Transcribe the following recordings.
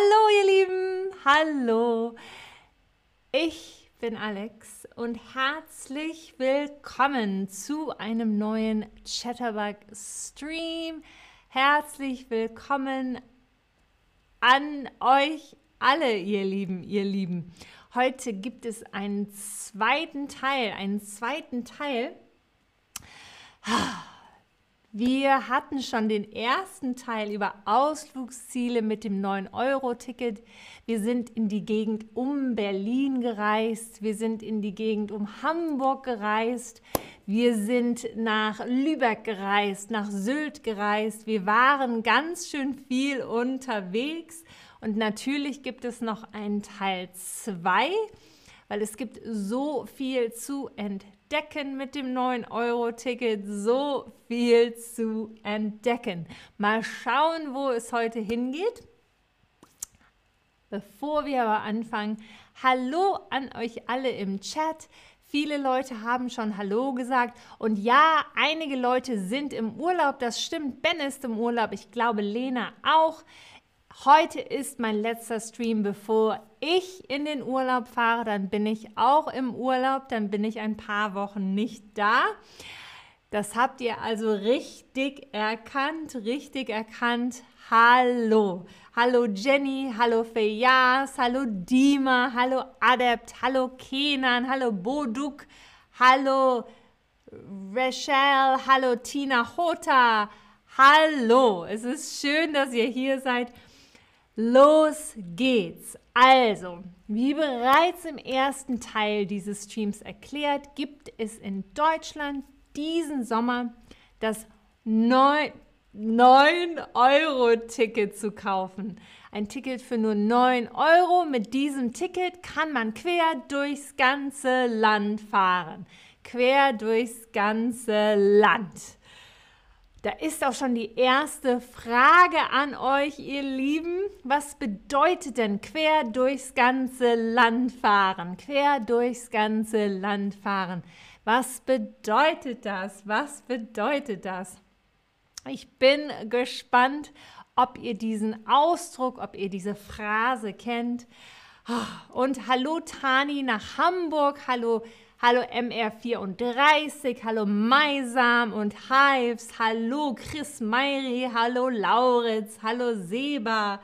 Hallo ihr Lieben, hallo. Ich bin Alex und herzlich willkommen zu einem neuen Chatterbug Stream. Herzlich willkommen an euch alle, ihr Lieben, ihr Lieben. Heute gibt es einen zweiten Teil, einen zweiten Teil. Wir hatten schon den ersten Teil über Ausflugsziele mit dem 9-Euro-Ticket. Wir sind in die Gegend um Berlin gereist. Wir sind in die Gegend um Hamburg gereist. Wir sind nach Lübeck gereist, nach Sylt gereist. Wir waren ganz schön viel unterwegs. Und natürlich gibt es noch einen Teil 2, weil es gibt so viel zu entdecken entdecken mit dem 9-Euro-Ticket. So viel zu entdecken. Mal schauen, wo es heute hingeht. Bevor wir aber anfangen, hallo an euch alle im Chat. Viele Leute haben schon Hallo gesagt. Und ja, einige Leute sind im Urlaub. Das stimmt. Ben ist im Urlaub. Ich glaube, Lena auch. Heute ist mein letzter Stream, bevor ich in den Urlaub fahre. Dann bin ich auch im Urlaub. Dann bin ich ein paar Wochen nicht da. Das habt ihr also richtig erkannt, richtig erkannt. Hallo. Hallo Jenny, hallo Fejas, hallo Dima, hallo Adept, hallo Kenan, hallo Boduk, hallo Rachel, hallo Tina Hota. Hallo, es ist schön, dass ihr hier seid. Los geht's! Also, wie bereits im ersten Teil dieses Streams erklärt, gibt es in Deutschland diesen Sommer das 9-Euro-Ticket zu kaufen. Ein Ticket für nur 9 Euro. Mit diesem Ticket kann man quer durchs ganze Land fahren. Quer durchs ganze Land. Da ist auch schon die erste Frage an euch, ihr Lieben. Was bedeutet denn quer durchs ganze Land fahren? Quer durchs ganze Land fahren. Was bedeutet das? Was bedeutet das? Ich bin gespannt, ob ihr diesen Ausdruck, ob ihr diese Phrase kennt. Und hallo Tani nach Hamburg, hallo Hallo MR34, hallo Maisam und Hives, hallo Chris Meiri, hallo Lauritz, hallo Seba.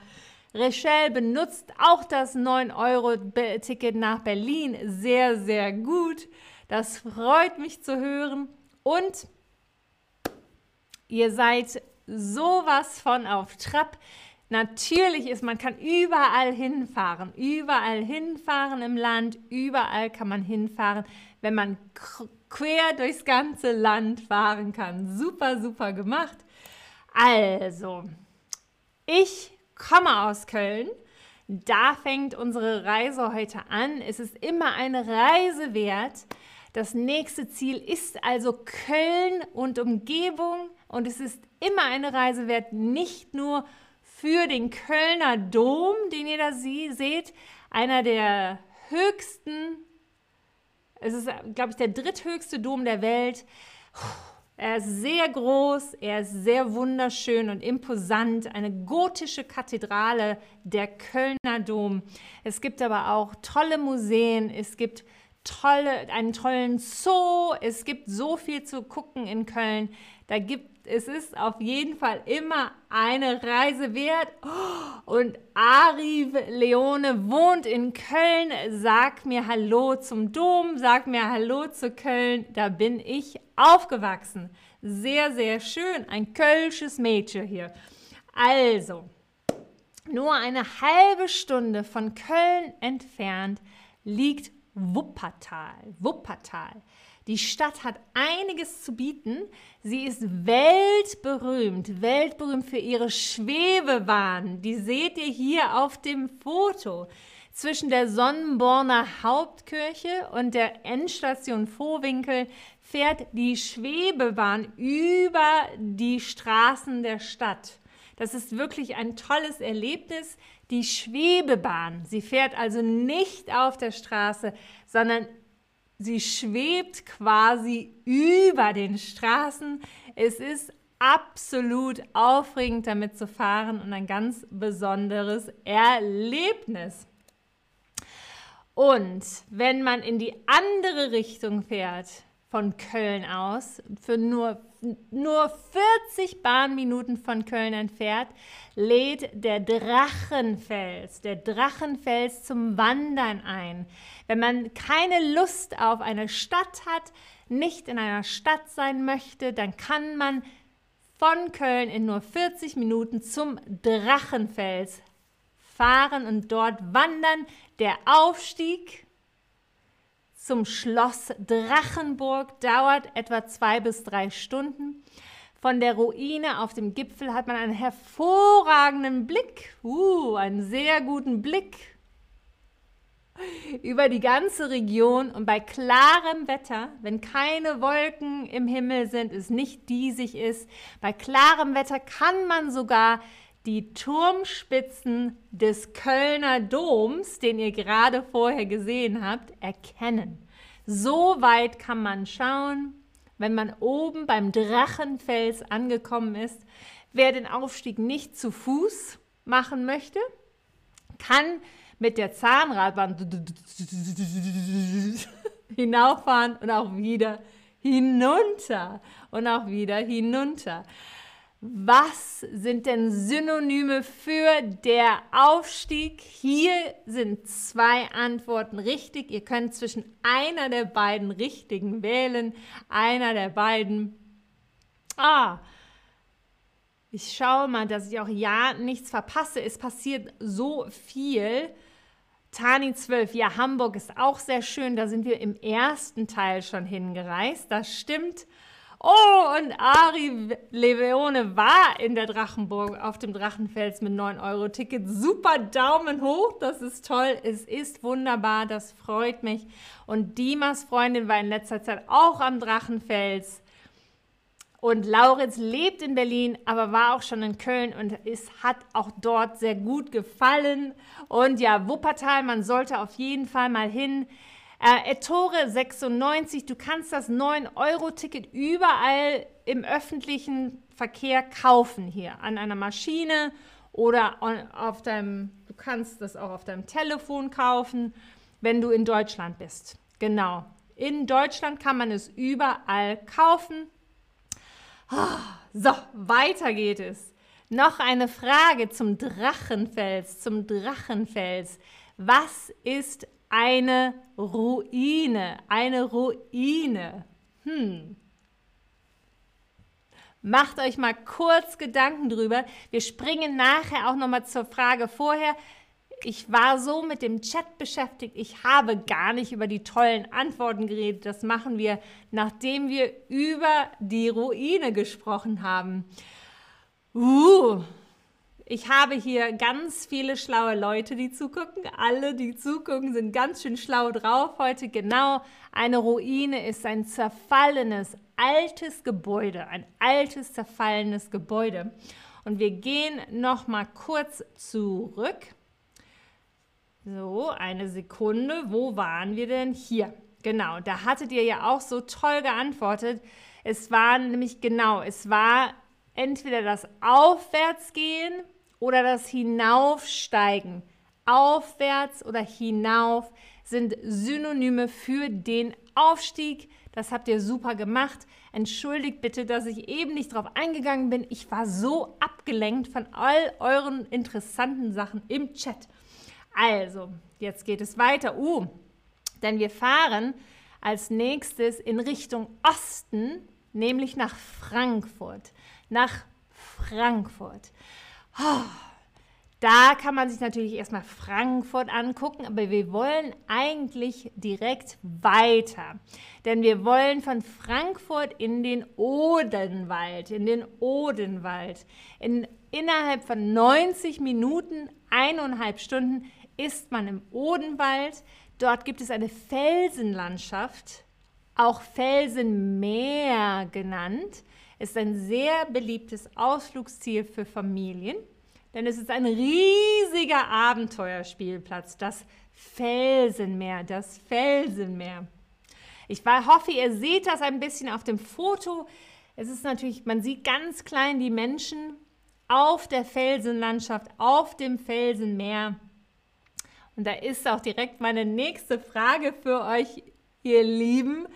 Rachel benutzt auch das 9-Euro-Ticket nach Berlin. Sehr, sehr gut. Das freut mich zu hören. Und ihr seid sowas von auf Trab. Natürlich ist, man kann überall hinfahren, überall hinfahren im Land, überall kann man hinfahren, wenn man quer durchs ganze Land fahren kann. Super, super gemacht. Also, ich komme aus Köln. Da fängt unsere Reise heute an. Es ist immer eine Reise wert. Das nächste Ziel ist also Köln und Umgebung. Und es ist immer eine Reise wert, nicht nur für den Kölner Dom, den ihr da seht, einer der höchsten, es ist, glaube ich, der dritthöchste Dom der Welt. Er ist sehr groß, er ist sehr wunderschön und imposant, eine gotische Kathedrale, der Kölner Dom. Es gibt aber auch tolle Museen, es gibt tolle, einen tollen Zoo, es gibt so viel zu gucken in Köln. Da gibt es ist auf jeden Fall immer eine Reise wert. Und Ari Leone wohnt in Köln. Sag mir Hallo zum Dom, sag mir Hallo zu Köln. Da bin ich aufgewachsen. Sehr, sehr schön. Ein kölsches Mädchen hier. Also, nur eine halbe Stunde von Köln entfernt liegt Wuppertal. Wuppertal. Die Stadt hat einiges zu bieten. Sie ist weltberühmt, weltberühmt für ihre Schwebebahn. Die seht ihr hier auf dem Foto. Zwischen der Sonnenborner Hauptkirche und der Endstation Vohwinkel fährt die Schwebebahn über die Straßen der Stadt. Das ist wirklich ein tolles Erlebnis. Die Schwebebahn, sie fährt also nicht auf der Straße, sondern Sie schwebt quasi über den Straßen. Es ist absolut aufregend damit zu fahren und ein ganz besonderes Erlebnis. Und wenn man in die andere Richtung fährt, von Köln aus, für nur, nur 40 Bahnminuten von Köln entfernt, lädt der Drachenfels, der Drachenfels zum Wandern ein. Wenn man keine Lust auf eine Stadt hat, nicht in einer Stadt sein möchte, dann kann man von Köln in nur 40 Minuten zum Drachenfels fahren und dort wandern. Der Aufstieg zum Schloss Drachenburg dauert etwa zwei bis drei Stunden. Von der Ruine auf dem Gipfel hat man einen hervorragenden Blick, uh, einen sehr guten Blick über die ganze Region und bei klarem Wetter, wenn keine Wolken im Himmel sind, es nicht diesig ist, bei klarem Wetter kann man sogar die Turmspitzen des Kölner Doms, den ihr gerade vorher gesehen habt, erkennen. So weit kann man schauen, wenn man oben beim Drachenfels angekommen ist. Wer den Aufstieg nicht zu Fuß machen möchte, kann mit der Zahnradbahn hinauffahren und auch wieder hinunter und auch wieder hinunter. Was sind denn Synonyme für der Aufstieg? Hier sind zwei Antworten richtig. Ihr könnt zwischen einer der beiden richtigen wählen. Einer der beiden. Ah, ich schaue mal, dass ich auch ja nichts verpasse. Es passiert so viel. Tani 12, ja, Hamburg ist auch sehr schön. Da sind wir im ersten Teil schon hingereist. Das stimmt. Oh, und Ari Leveone war in der Drachenburg auf dem Drachenfels mit 9-Euro-Ticket. Super Daumen hoch, das ist toll. Es ist wunderbar, das freut mich. Und Dimas Freundin war in letzter Zeit auch am Drachenfels. Und Lauritz lebt in Berlin, aber war auch schon in Köln und es hat auch dort sehr gut gefallen. Und ja, Wuppertal, man sollte auf jeden Fall mal hin. Äh, Ettore 96, du kannst das 9-Euro-Ticket überall im öffentlichen Verkehr kaufen hier an einer Maschine oder auf deinem, du kannst das auch auf deinem Telefon kaufen, wenn du in Deutschland bist. Genau. In Deutschland kann man es überall kaufen. So, weiter geht es. Noch eine Frage zum Drachenfels, zum Drachenfels. Was ist eine Ruine? Eine Ruine. Hm. Macht euch mal kurz Gedanken drüber. Wir springen nachher auch noch mal zur Frage vorher ich war so mit dem Chat beschäftigt, ich habe gar nicht über die tollen Antworten geredet. Das machen wir, nachdem wir über die Ruine gesprochen haben. Uh, ich habe hier ganz viele schlaue Leute, die zugucken. Alle, die zugucken, sind ganz schön schlau drauf heute. Genau, eine Ruine ist ein zerfallenes, altes Gebäude, ein altes, zerfallenes Gebäude. Und wir gehen noch mal kurz zurück so, eine Sekunde. Wo waren wir denn? Hier. Genau, da hattet ihr ja auch so toll geantwortet. Es war nämlich genau, es war entweder das Aufwärtsgehen oder das Hinaufsteigen. Aufwärts oder hinauf sind Synonyme für den Aufstieg. Das habt ihr super gemacht. Entschuldigt bitte, dass ich eben nicht drauf eingegangen bin. Ich war so abgelenkt von all euren interessanten Sachen im Chat. Also, jetzt geht es weiter. Uh, denn wir fahren als nächstes in Richtung Osten, nämlich nach Frankfurt. Nach Frankfurt. Da kann man sich natürlich erstmal Frankfurt angucken, aber wir wollen eigentlich direkt weiter. Denn wir wollen von Frankfurt in den Odenwald, in den Odenwald. In, innerhalb von 90 Minuten, eineinhalb Stunden ist man im Odenwald. Dort gibt es eine Felsenlandschaft, auch Felsenmeer genannt. Ist ein sehr beliebtes Ausflugsziel für Familien, denn es ist ein riesiger Abenteuerspielplatz, das Felsenmeer, das Felsenmeer. Ich hoffe, ihr seht das ein bisschen auf dem Foto. Es ist natürlich, man sieht ganz klein die Menschen auf der Felsenlandschaft, auf dem Felsenmeer. Und da ist auch direkt meine nächste Frage für euch, ihr Lieben.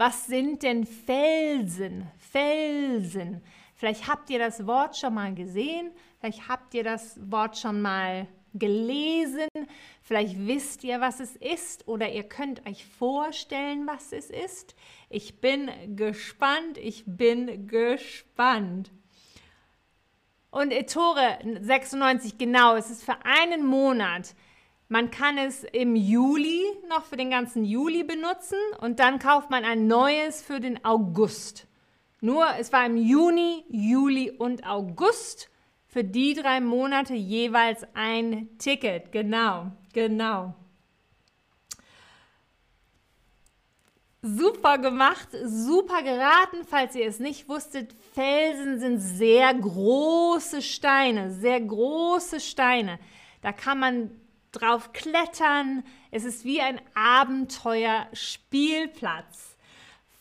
Was sind denn Felsen? Felsen. Vielleicht habt ihr das Wort schon mal gesehen, vielleicht habt ihr das Wort schon mal gelesen, vielleicht wisst ihr, was es ist oder ihr könnt euch vorstellen, was es ist. Ich bin gespannt, ich bin gespannt. Und Ettore 96, genau, es ist für einen Monat. Man kann es im Juli noch für den ganzen Juli benutzen und dann kauft man ein neues für den August. Nur es war im Juni, Juli und August für die drei Monate jeweils ein Ticket. Genau, genau. Super gemacht, super geraten, falls ihr es nicht wusstet. Felsen sind sehr große Steine, sehr große Steine. Da kann man drauf klettern. Es ist wie ein Abenteuerspielplatz.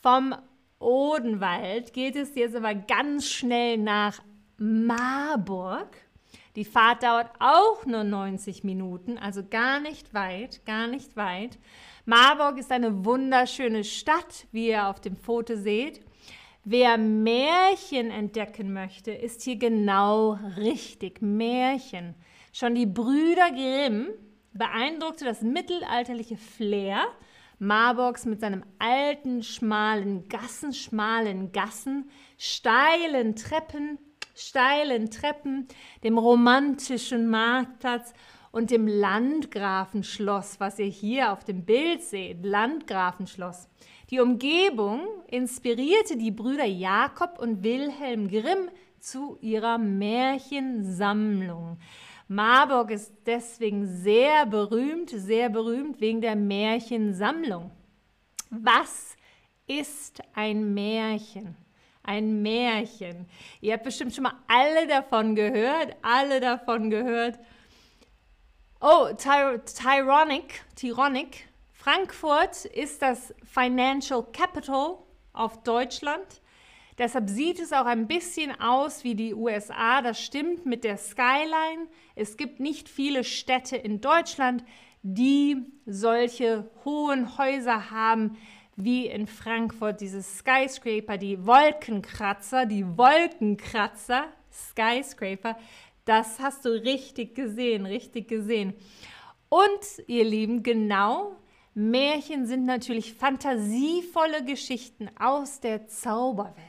Vom Odenwald geht es jetzt aber ganz schnell nach Marburg. Die Fahrt dauert auch nur 90 Minuten, also gar nicht weit, gar nicht weit. Marburg ist eine wunderschöne Stadt, wie ihr auf dem Foto seht. Wer Märchen entdecken möchte, ist hier genau richtig. Märchen. Schon die Brüder Grimm beeindruckte das mittelalterliche Flair Marburgs mit seinem alten, schmalen Gassen, schmalen Gassen, steilen Treppen, steilen Treppen, dem romantischen Marktplatz und dem Landgrafenschloss, was ihr hier auf dem Bild seht, Landgrafenschloss. Die Umgebung inspirierte die Brüder Jakob und Wilhelm Grimm zu ihrer Märchensammlung. Marburg ist deswegen sehr berühmt, sehr berühmt wegen der Märchensammlung. Was ist ein Märchen? Ein Märchen. Ihr habt bestimmt schon mal alle davon gehört, alle davon gehört. Oh, Ty Tyronic, Tyronic. Frankfurt ist das Financial Capital of Deutschland. Deshalb sieht es auch ein bisschen aus wie die USA. Das stimmt mit der Skyline. Es gibt nicht viele Städte in Deutschland, die solche hohen Häuser haben wie in Frankfurt, diese Skyscraper, die Wolkenkratzer, die Wolkenkratzer, Skyscraper. Das hast du richtig gesehen, richtig gesehen. Und ihr Lieben, genau, Märchen sind natürlich fantasievolle Geschichten aus der Zauberwelt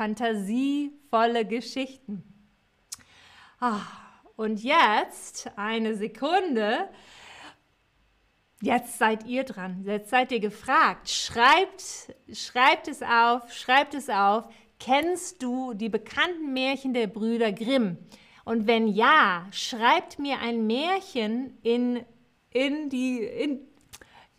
fantasievolle Geschichten. Ah, und jetzt, eine Sekunde, jetzt seid ihr dran, jetzt seid ihr gefragt. Schreibt, schreibt es auf, schreibt es auf. Kennst du die bekannten Märchen der Brüder Grimm? Und wenn ja, schreibt mir ein Märchen in, in, die, in,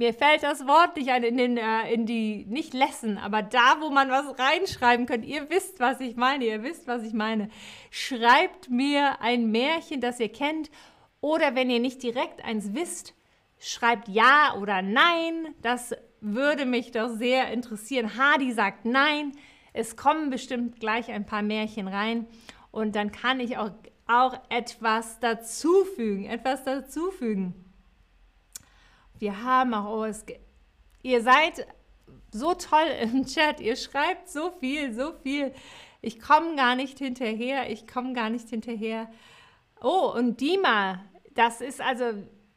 mir fällt das Wort nicht ein, in, den, äh, in die, nicht Lesson, aber da, wo man was reinschreiben könnte. Ihr wisst, was ich meine, ihr wisst, was ich meine. Schreibt mir ein Märchen, das ihr kennt. Oder wenn ihr nicht direkt eins wisst, schreibt ja oder nein. Das würde mich doch sehr interessieren. Hardy sagt nein. Es kommen bestimmt gleich ein paar Märchen rein. Und dann kann ich auch, auch etwas dazufügen. Etwas dazufügen. Wir haben auch OSG. Ihr seid so toll im Chat. Ihr schreibt so viel, so viel. Ich komme gar nicht hinterher. Ich komme gar nicht hinterher. Oh, und Dima, das ist also,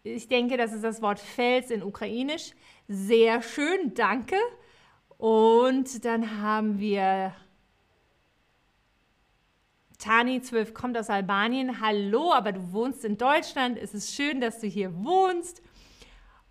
ich denke, das ist das Wort Fels in Ukrainisch. Sehr schön, danke. Und dann haben wir Tani 12 kommt aus Albanien. Hallo, aber du wohnst in Deutschland. Es ist schön, dass du hier wohnst.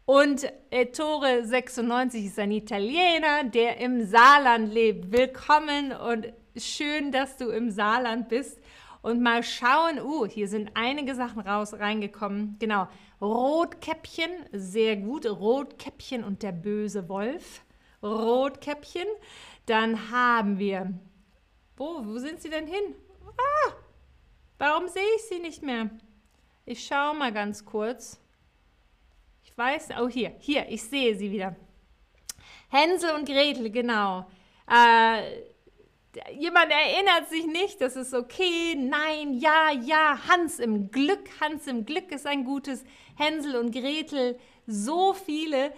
Und Ettore 96 ist ein Italiener, der im Saarland lebt. Willkommen und schön, dass du im Saarland bist. Und mal schauen, uh, hier sind einige Sachen raus reingekommen. Genau, Rotkäppchen, sehr gut. Rotkäppchen und der böse Wolf. Rotkäppchen. Dann haben wir, wo, wo sind sie denn hin? Ah, warum sehe ich sie nicht mehr? Ich schaue mal ganz kurz. Ich weiß, oh hier, hier, ich sehe sie wieder. Hänsel und Gretel, genau. Äh, jemand erinnert sich nicht, das ist okay, nein, ja, ja, Hans im Glück, Hans im Glück ist ein gutes, Hänsel und Gretel, so viele.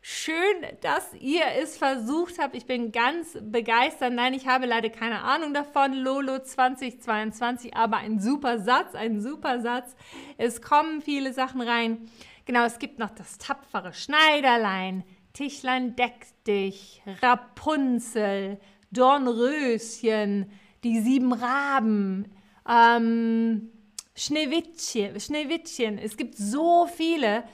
Schön, dass ihr es versucht habt. Ich bin ganz begeistert. Nein, ich habe leider keine Ahnung davon. Lolo 2022, aber ein super Satz, ein super Satz. Es kommen viele Sachen rein. Genau, es gibt noch das tapfere Schneiderlein, Tischlein deck dich, Rapunzel, Dornröschen, die sieben Raben, ähm, Schneewittchen, Schneewittchen. Es gibt so viele.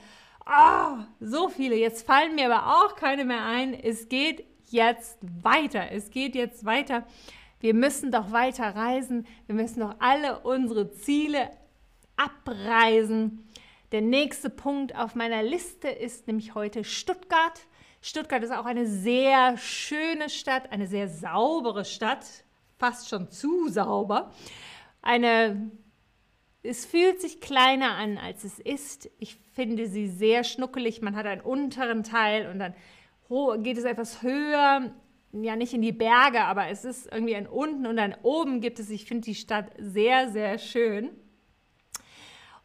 Oh, so viele. Jetzt fallen mir aber auch keine mehr ein. Es geht jetzt weiter. Es geht jetzt weiter. Wir müssen doch weiter reisen. Wir müssen doch alle unsere Ziele abreisen. Der nächste Punkt auf meiner Liste ist nämlich heute Stuttgart. Stuttgart ist auch eine sehr schöne Stadt, eine sehr saubere Stadt, fast schon zu sauber. Eine, es fühlt sich kleiner an, als es ist. Ich finde sie sehr schnuckelig. Man hat einen unteren Teil und dann geht es etwas höher. Ja, nicht in die Berge, aber es ist irgendwie ein unten und ein oben gibt es. Ich finde die Stadt sehr, sehr schön.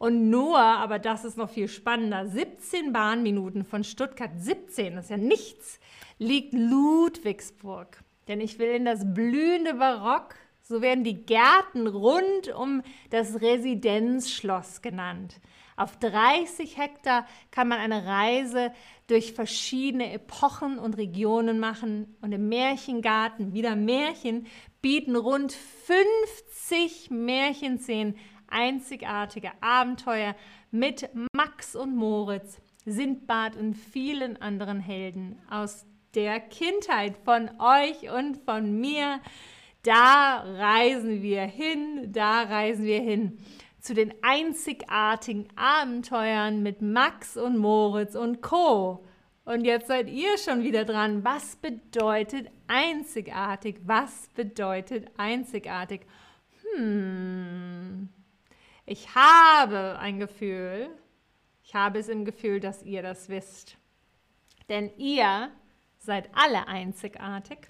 Und nur, aber das ist noch viel spannender, 17 Bahnminuten von Stuttgart, 17, das ist ja nichts, liegt Ludwigsburg. Denn ich will in das blühende Barock, so werden die Gärten rund um das Residenzschloss genannt. Auf 30 Hektar kann man eine Reise durch verschiedene Epochen und Regionen machen. Und im Märchengarten, wieder Märchen, bieten rund 50 Märchenszenen einzigartige Abenteuer mit Max und Moritz, Sindbad und vielen anderen Helden aus der Kindheit von euch und von mir. Da reisen wir hin, da reisen wir hin zu den einzigartigen Abenteuern mit Max und Moritz und Co. Und jetzt seid ihr schon wieder dran. Was bedeutet einzigartig? Was bedeutet einzigartig? Hm. Ich habe ein Gefühl, ich habe es im Gefühl, dass ihr das wisst. Denn ihr seid alle einzigartig.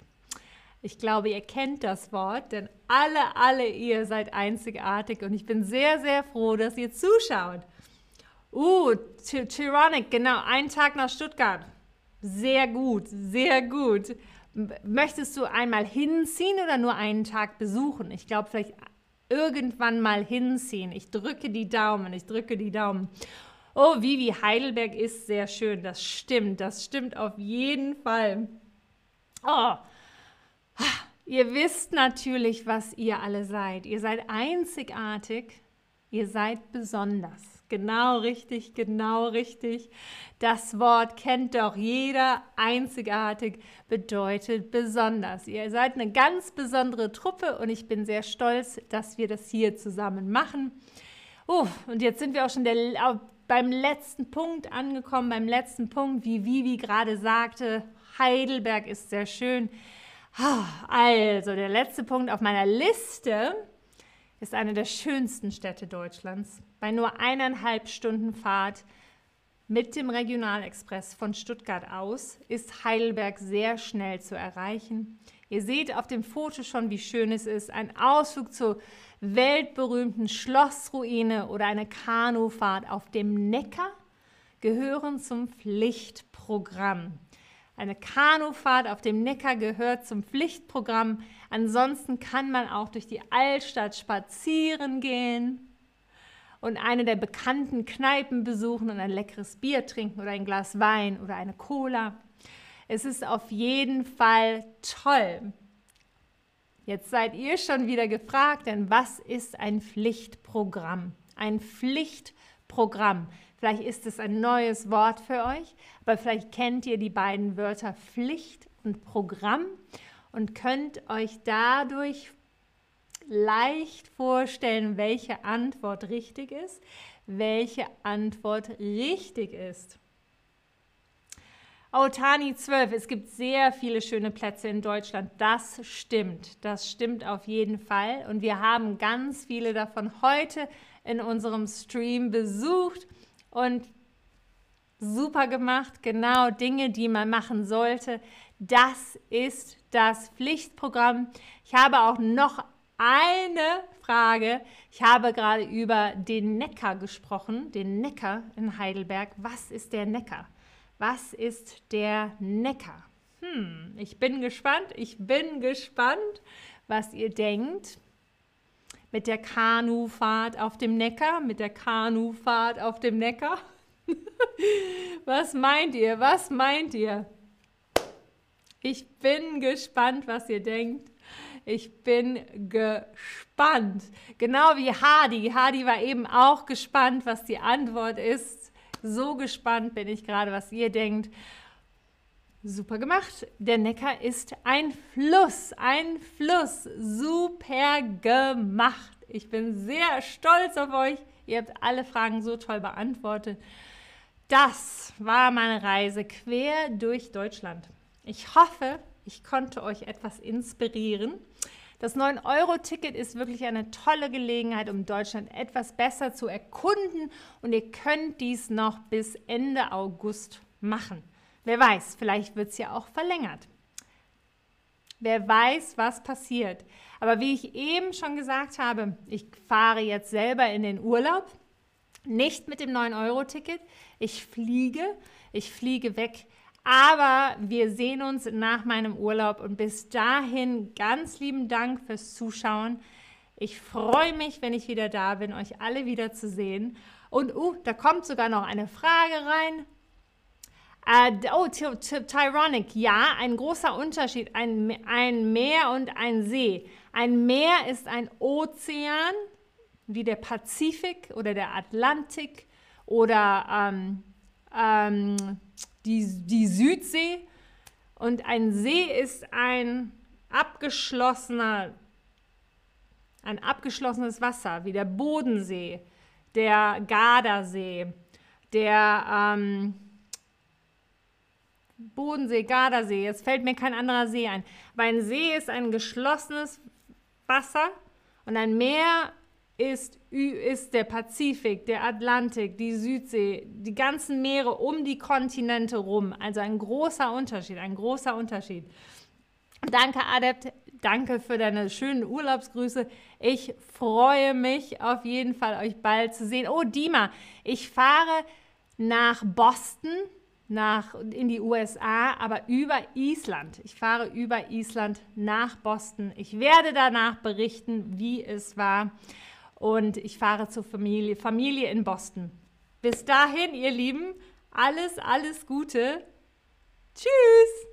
Ich glaube, ihr kennt das Wort, denn alle, alle ihr seid einzigartig und ich bin sehr, sehr froh, dass ihr zuschaut. Uh, Tironic, genau, ein Tag nach Stuttgart. Sehr gut, sehr gut. Möchtest du einmal hinziehen oder nur einen Tag besuchen? Ich glaube, vielleicht irgendwann mal hinziehen. Ich drücke die Daumen, ich drücke die Daumen. Oh, Vivi, Heidelberg ist sehr schön. Das stimmt, das stimmt auf jeden Fall. Oh, ihr wisst natürlich, was ihr alle seid. Ihr seid einzigartig, ihr seid besonders. Genau richtig, genau richtig. Das Wort kennt doch jeder. Einzigartig bedeutet besonders. Ihr seid eine ganz besondere Truppe und ich bin sehr stolz, dass wir das hier zusammen machen. Oh, und jetzt sind wir auch schon der, beim letzten Punkt angekommen. Beim letzten Punkt, wie Vivi gerade sagte, Heidelberg ist sehr schön. Also, der letzte Punkt auf meiner Liste ist eine der schönsten Städte Deutschlands. Bei nur eineinhalb Stunden Fahrt mit dem Regionalexpress von Stuttgart aus ist Heidelberg sehr schnell zu erreichen. Ihr seht auf dem Foto schon, wie schön es ist. Ein Ausflug zur weltberühmten Schlossruine oder eine Kanufahrt auf dem Neckar gehören zum Pflichtprogramm. Eine Kanufahrt auf dem Neckar gehört zum Pflichtprogramm. Ansonsten kann man auch durch die Altstadt spazieren gehen und eine der bekannten Kneipen besuchen und ein leckeres Bier trinken oder ein Glas Wein oder eine Cola. Es ist auf jeden Fall toll. Jetzt seid ihr schon wieder gefragt, denn was ist ein Pflichtprogramm? Ein Pflichtprogramm. Vielleicht ist es ein neues Wort für euch, aber vielleicht kennt ihr die beiden Wörter Pflicht und Programm und könnt euch dadurch leicht vorstellen, welche Antwort richtig ist, welche Antwort richtig ist. Autani 12, es gibt sehr viele schöne Plätze in Deutschland. Das stimmt, das stimmt auf jeden Fall. Und wir haben ganz viele davon heute in unserem Stream besucht und super gemacht, genau Dinge, die man machen sollte. Das ist das Pflichtprogramm. Ich habe auch noch eine Frage. Ich habe gerade über den Neckar gesprochen, den Neckar in Heidelberg. Was ist der Neckar? Was ist der Neckar? Hm, ich bin gespannt. Ich bin gespannt, was ihr denkt. Mit der Kanufahrt auf dem Neckar, mit der Kanufahrt auf dem Neckar. was meint ihr? Was meint ihr? Ich bin gespannt, was ihr denkt. Ich bin gespannt. Genau wie Hardy. Hardy war eben auch gespannt, was die Antwort ist. So gespannt bin ich gerade, was ihr denkt. Super gemacht. Der Neckar ist ein Fluss, ein Fluss. Super gemacht. Ich bin sehr stolz auf euch. Ihr habt alle Fragen so toll beantwortet. Das war meine Reise quer durch Deutschland. Ich hoffe, ich konnte euch etwas inspirieren. Das 9-Euro-Ticket ist wirklich eine tolle Gelegenheit, um Deutschland etwas besser zu erkunden und ihr könnt dies noch bis Ende August machen. Wer weiß, vielleicht wird es ja auch verlängert. Wer weiß, was passiert. Aber wie ich eben schon gesagt habe, ich fahre jetzt selber in den Urlaub, nicht mit dem 9-Euro-Ticket. Ich fliege, ich fliege weg aber wir sehen uns nach meinem Urlaub und bis dahin ganz lieben Dank fürs Zuschauen. Ich freue mich, wenn ich wieder da bin, euch alle wieder zu sehen. Und uh, da kommt sogar noch eine Frage rein. Uh, oh, Tyronic, ja, ein großer Unterschied. Ein, ein Meer und ein See. Ein Meer ist ein Ozean, wie der Pazifik oder der Atlantik oder ähm, ähm, die, die Südsee und ein See ist ein abgeschlossener, ein abgeschlossenes Wasser, wie der Bodensee, der Gardasee, der ähm, Bodensee, Gardasee, jetzt fällt mir kein anderer See ein. Aber ein See ist ein geschlossenes Wasser und ein Meer ist, ist der Pazifik, der Atlantik, die Südsee, die ganzen Meere um die Kontinente rum. Also ein großer Unterschied, ein großer Unterschied. Danke, Adept. Danke für deine schönen Urlaubsgrüße. Ich freue mich auf jeden Fall, euch bald zu sehen. Oh, Dima, ich fahre nach Boston, nach, in die USA, aber über Island. Ich fahre über Island nach Boston. Ich werde danach berichten, wie es war und ich fahre zur Familie, Familie in Boston. Bis dahin, ihr Lieben, alles, alles Gute. Tschüss!